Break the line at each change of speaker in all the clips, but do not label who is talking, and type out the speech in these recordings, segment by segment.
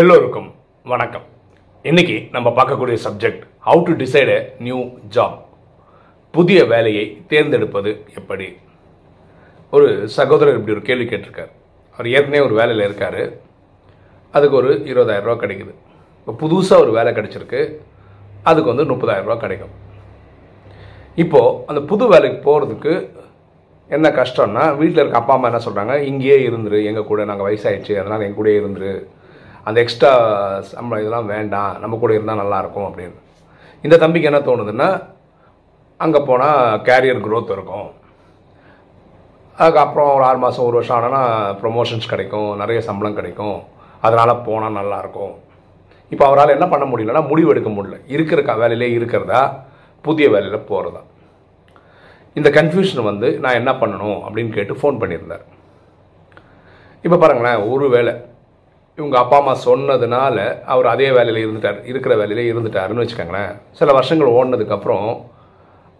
எல்லோருக்கும் வணக்கம். இன்னைக்கு நம்ம பார்க்கக்கூடிய subject how to decide a new job புதிய வேலையை தேர்ந்தெடுப்பது எப்படி? ஒரு சகோதரர் இப்படி ஒரு கேள்வி கேட்டிருக்கார். அவர் ஏற்கனவே ஒரு வேலையில் இருக்கார். அதுக்கு ஒரு இருபதாயிரம் ரூபா கிடைக்குது. இப்போ புதுசாக ஒரு வேலை கிடைச்சிருக்கு. அதுக்கு வந்து முப்பதாயிரம் ரூபா கிடைக்கும். இப்போது அந்த புது வேலைக்கு போகிறதுக்கு என்ன கஷ்டம்னா வீட்டில் இருக்க அப்பா அம்மா என்ன சொல்கிறாங்க இங்கேயே இருந்துரு எங்கள் கூட நாங்கள் வயசாகிடுச்சு அதனால் எங்கள் கூடயே இருந்துரு. அந்த எக்ஸ்ட்ரா சம்பளம் இதெல்லாம் வேண்டாம் நம்ம கூட இருந்தால் நல்லாயிருக்கும் அப்படின்னு. இந்த தம்பிக்கு என்ன தோணுதுன்னா அங்கே போனால் கேரியர் க்ரோத் இருக்கும். அதுக்கப்புறம் ஒரு ஆறு மாதம் ஒரு வருஷம் ஆனால் ப்ரொமோஷன்ஸ் கிடைக்கும் நிறைய சம்பளம் கிடைக்கும். அதனால் போனால் நல்லாயிருக்கும் இப்போ அவரால் என்ன பண்ண முடியலன்னா முடிவு எடுக்க முடியல. இருக்கிற க- வேலையிலே இருக்கிறதா புதிய வேலையில் போகிறதா இந்த கன்ஃபியூஷன் வந்து நான் என்ன பண்ணணும் அப்படின்னு கேட்டு ஃபோன் பண்ணியிருந்தார். இப்போ பாருங்களேன் ஒரு வேலை இவங்க அப்பா அம்மா சொன்னதுனால அவர் அதே வேலையில் இருந்துட்டார் இருக்கிற வேலையிலே இருந்துட்டாருன்னு வச்சுக்கோங்களேன். சில வருஷங்கள் ஓடினதுக்கப்புறம்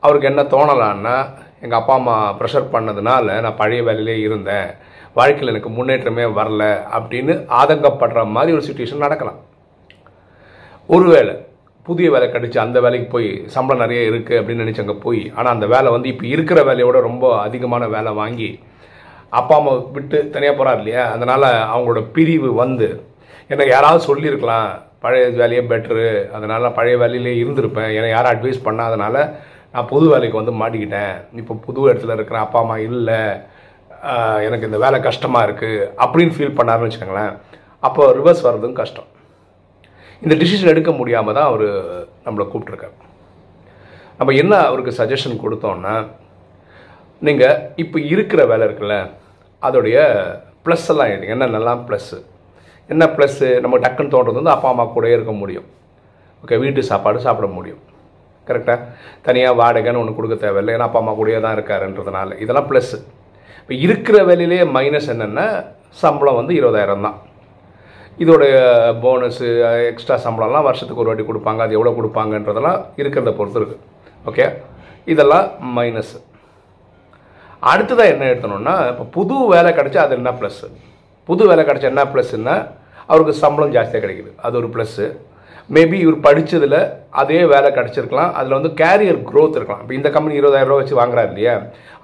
அவருக்கு என்ன தோணலான்னா எங்கள் அப்பா அம்மா ப்ரெஷர் பண்ணதுனால நான் பழைய வேலையிலே இருந்தேன் வாழ்க்கையில் எனக்கு முன்னேற்றமே வரல அப்படின்னு ஆதங்கப்படுற மாதிரி ஒரு சுச்சுவேஷன் நடக்கலாம். ஒருவேளை புதிய வேலை கிடச்சி அந்த வேலைக்கு போய் சம்பளம் நிறைய இருக்குது அப்படின்னு நினச்சி அங்கே போய் ஆனால் அந்த வேலை வந்து இப்போ இருக்கிற வேலையோட ரொம்ப அதிகமான வேலை வாங்கி அப்பா அம்மா விட்டு தனியாக போகிறார் இல்லையா? அதனால் அவங்களோட பிரிவு வந்து எனக்கு யாராவது சொல்லியிருக்கலாம் பழைய வேலையே பெட்ரு அதனால் நான் பழைய வேலையிலே இருந்திருப்பேன். எனக்கு யாரும் அட்வைஸ் பண்ணாதனால நான் புது வேலைக்கு வந்து மாட்டிக்கிட்டேன். இப்போ புது இடத்துல இருக்கிற அப்பா அம்மா இல்லை எனக்கு இந்த வேலை கஷ்டமாக இருக்குது அப்படின்னு ஃபீல் பண்ணாருன்னு வச்சுக்கோங்களேன். அப்போ ரிவர்ஸ் வர்றதும் கஷ்டம். இந்த டிசிஷன் எடுக்க முடியாமல் தான் அவர் நம்மளை கூப்பிட்ருக்காரு நம்ம என்ன அவருக்கு சஜஷன் கொடுத்தோன்னா நீங்கள் இப்போ இருக்கிற வேலை இருக்குல்ல அதோடைய ப்ளஸ் எல்லாம் என்னென்னலாம் ப்ளஸ்ஸு என்ன ப்ளஸ்ஸு நம்ம டக்குன்னு தோன்றது வந்து அப்பா அம்மா கூடயே இருக்க முடியும். ஓகே வீட்டு சாப்பாடு சாப்பிட முடியும். கரெக்டாக தனியாக வாடகைன்னு ஒன்று கொடுக்க தேவையில்லை. ஏன்னா அப்பா அம்மா கூடயே தான் இருக்காருன்றதுனால. இதெல்லாம் ப்ளஸ்ஸு இப்போ இருக்கிற வேலையிலே மைனஸ் என்னென்னா சம்பளம் வந்து இருபதாயிரம் தான். இதோடைய போனஸு எக்ஸ்ட்ரா சம்பளம்லாம் வருஷத்துக்கு ஒரு வாட்டி கொடுப்பாங்க. அது எவ்வளோ கொடுப்பாங்கன்றதெல்லாம் இருக்கிறத பொறுத்து இருக்குது ஓகே இதெல்லாம் மைனஸு அடுத்ததாக என்ன எடுத்தணும்னா இப்போ புது வேலை கிடைச்சா அது என்ன ப்ளஸ்ஸு புது வேலை கிடச்சா என்ன ப்ளஸ்ஸுன்னா அவருக்கு சம்பளம் ஜாஸ்தியாக கிடைக்குது. அது ஒரு ப்ளஸ்ஸு மேபி இவர் படித்ததில் அதே வேலை கிடச்சிருக்கலாம். அதில் வந்து கேரியர் க்ரோத் இருக்கலாம். இப்போ இந்த கம்பெனி இருபதாயிரம் ரூபா வச்சு வாங்குறாரு இல்லையா?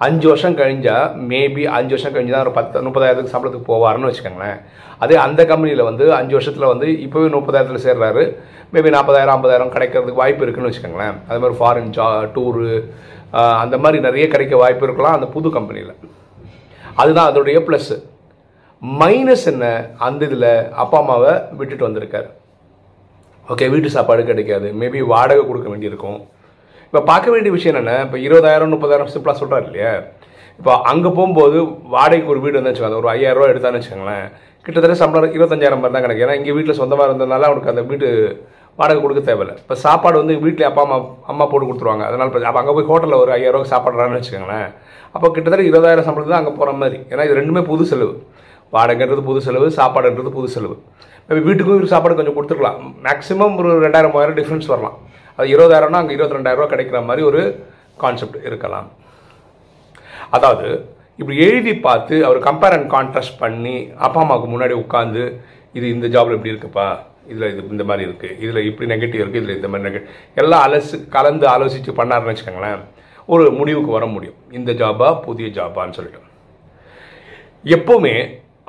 அஞ்சு வருஷம் கழிஞ்சால் மேபி அஞ்சு வருஷம் கழிஞ்சு தான் ஒரு பத்து முப்பதாயிரத்துக்கு சம்பளத்துக்கு போவாருன்னு வச்சுக்கோங்களேன். அதே அந்த கம்பெனியில் வந்து அஞ்சு வருஷத்தில் வந்து இப்போவே முப்பதாயிரத்தில் சேர்றாரு. மேபி நாற்பதாயிரம் ஐம்பதாயிரம் கிடைக்கிறதுக்கு வாய்ப்பு இருக்குன்னு வச்சுக்கோங்களேன். அது மாதிரி ஃபாரின் ஜா டூரு அந்த மாதிரி நிறைய கிடைக்க வாய்ப்பு இருக்கலாம் அந்த புது கம்பெனியில் அதுதான் அதோடைய ப்ளஸ்ஸு மைனஸ் என்ன? அந்த இதில் அப்பா அம்மாவை விட்டுட்டு வந்திருக்காரு. ஓகே வீட்டு சாப்பாடு கிடைக்காது. மேபி வாடகை கொடுக்க வேண்டியிருக்கும். இப்போ பார்க்க வேண்டிய விஷயம் என்னென்ன இப்போ இருபதாயிரம் முப்பதாயிரம் சிம்பிளாக சொல்கிறார் இல்லையா? இப்போ அங்கே போகும்போது வாடகைக்கு ஒரு வீடு வந்து வச்சுக்கோங்க ஒரு ஐயாயிரம் ரூபா எடுத்தான்னு வச்சுக்கோங்களேன். கிட்டத்தட்ட சம்பளம் இருபத்தஞ்சாயிரம் மாதிரி தான் கிடைக்கும். ஏன்னா இங்கே வீட்டில் சொந்தமாக இருந்ததுனால அவனுக்கு அந்த வீட்டு வாடகை கொடுக்க தேவையில்லை. இப்போ சாப்பாடு வந்து வீட்டில் அப்பா அம்மா அம்மா போட்டு கொடுத்துருவாங்க. அதனால் இப்போ அப்போ அங்கே போய் ஹோட்டலில் ஒரு ஐயாயிரம் ரூபா சாப்பிட்றான்னு வச்சுக்கோங்களேன். அப்போ கிட்டத்தட்ட இருபதாயிரம் சம்பளத்து தான் அங்கே போகிற மாதிரி. ஏன்னா இது ரெண்டுமே புது செலவு. வாடகைன்றது புது செலவு சாப்பாடுன்றது புது செலவு. இப்போ வீட்டுக்கும் இவருக்கு சாப்பாடு கொஞ்சம் கொடுத்துருக்கலாம். மேக்ஸிமம் ஒரு ரெண்டாயிரம் மூவாயிரம் டிஃப்ரென்ஸ் வரலாம். அது இருபதாயிரம்னா அங்கே இருபத்தி ரெண்டாயிரம் ரூபா கிடைக்கிற மாதிரி ஒரு கான்செப்ட் இருக்கலாம். அதாவது இப்படி எழுதி பார்த்து அவர் கம்பேர் அண்ட் கான்ட்ராஸ்ட் பண்ணி அப்பா அம்மாவுக்கு முன்னாடி உட்காந்து இது இந்த ஜாப்ல இப்படி இருக்குப்பா. இதில் இது இந்த மாதிரி இருக்குது இதில் இப்படி நெகட்டிவ் இருக்குது இதில் இந்த மாதிரி நெகட்டிவ் எல்லாம் அலசு கலந்து ஆலோசித்து பண்ணாருன்னு வச்சுக்கோங்களேன் ஒரு முடிவுக்கு வர முடியும். இந்த ஜாபா புதிய ஜாபான்னு சொல்லிட்டு. எப்போவுமே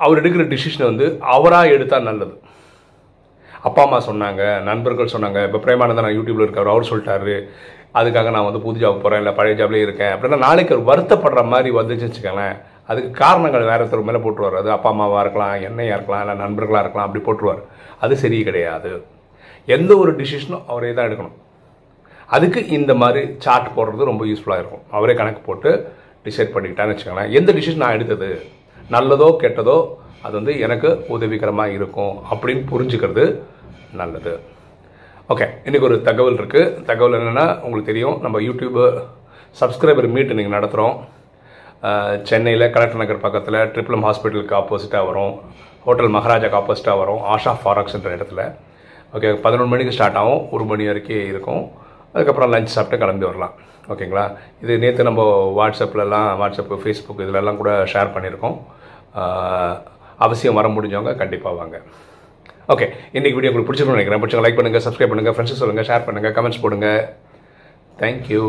அவர் எடுக்கிற டிசிஷன் வந்து அவராக எடுத்தால் நல்லது. அப்பா அம்மா சொன்னாங்க நண்பர்கள் சொன்னாங்க இப்போ பிரேமானந்தன் நான் யூடியூப்பில் இருக்கார் அவர் சொல்லிட்டாரு அதுக்காக நான் வந்து புது ஜாப் போகிறேன் இல்லை பழைய ஜாப்லேயே இருக்கேன் அப்படின்னா நாளைக்கு ஒரு வருத்தப்படுற மாதிரி வந்துச்சுன்னு வச்சுக்கோங்களேன் அதுக்கு காரணங்கள் வேறு ஒருத்தர் மேலே போட்டுருவார். அது அப்பா அம்மாவாக இருக்கலாம் என்னையாக இருக்கலாம் இல்லை நண்பர்களாக இருக்கலாம் அப்படி போட்டுருவார். அது சரி கிடையாது. எந்த ஒரு டிசிஷனும் அவரே தான் எடுக்கணும். அதுக்கு இந்த மாதிரி சார்ட் போடுறது ரொம்ப யூஸ்ஃபுல்லாக இருக்கும். அவரே கணக்கு போட்டு டிசைட் பண்ணிக்கிட்டான்னு வச்சுக்கோங்களேன். எந்த டிசிஷன் நான் எடுத்தது? நல்லதோ கெட்டதோ அது வந்து எனக்கு உதவிகரமாக இருக்கும் அப்படின்னு புரிஞ்சுக்கிறது நல்லது. ஓகே இன்றைக்கி ஒரு தகவல் இருக்குது தகவல் என்னென்னா உங்களுக்கு தெரியும் நம்ம யூடியூப்பு சப்ஸ்கிரைபர் மீட் இன்றைக்கி நடத்துகிறோம் சென்னையில் கலெக்டர் நகர் பக்கத்தில் ட்ரிப்ளம் ஹாஸ்பிட்டலுக்கு ஆப்போசிட்டாக வரும். ஹோட்டல் மகாராஜாக்கு ஆப்போசிட்டாக வரும். ஆஷா ஃபாரக்ஸ்ன்ற இடத்துல. ஓகே பதினொன்று மணிக்கு ஸ்டார்ட் ஆகும். ஒரு மணி வரைக்கும் இருக்கும். அதுக்கப்புறம் லஞ்ச் சாப்பிட்டு கிளம்பி வரலாம். ஓகேங்களா இது நேற்று நம்ம வாட்ஸ்அப்லலாம் வாட்ஸ்அப்பு ஃபேஸ்புக் இதிலெல்லாம் கூட ஷேர் பண்ணியிருக்கோம். அவசியம் வர முடிஞ்சவங்க கண்டிப்பாக வாங்க. ஓகே இன்றைக்கி வீடியோ உங்களுக்கு பிடிச்சிருக்கணும்னு நினைக்கிறேன். பிடிச்சவங்க லைக் பண்ணுங்கள் சப்ஸ்கிரைப் பண்ணுங்கள் ஃப்ரெண்ட்ஸ் சொல்லுங்கள் ஷேர் பண்ணுங்கள் கமெண்ட்ஸ் போடுங்க. தேங்க்யூ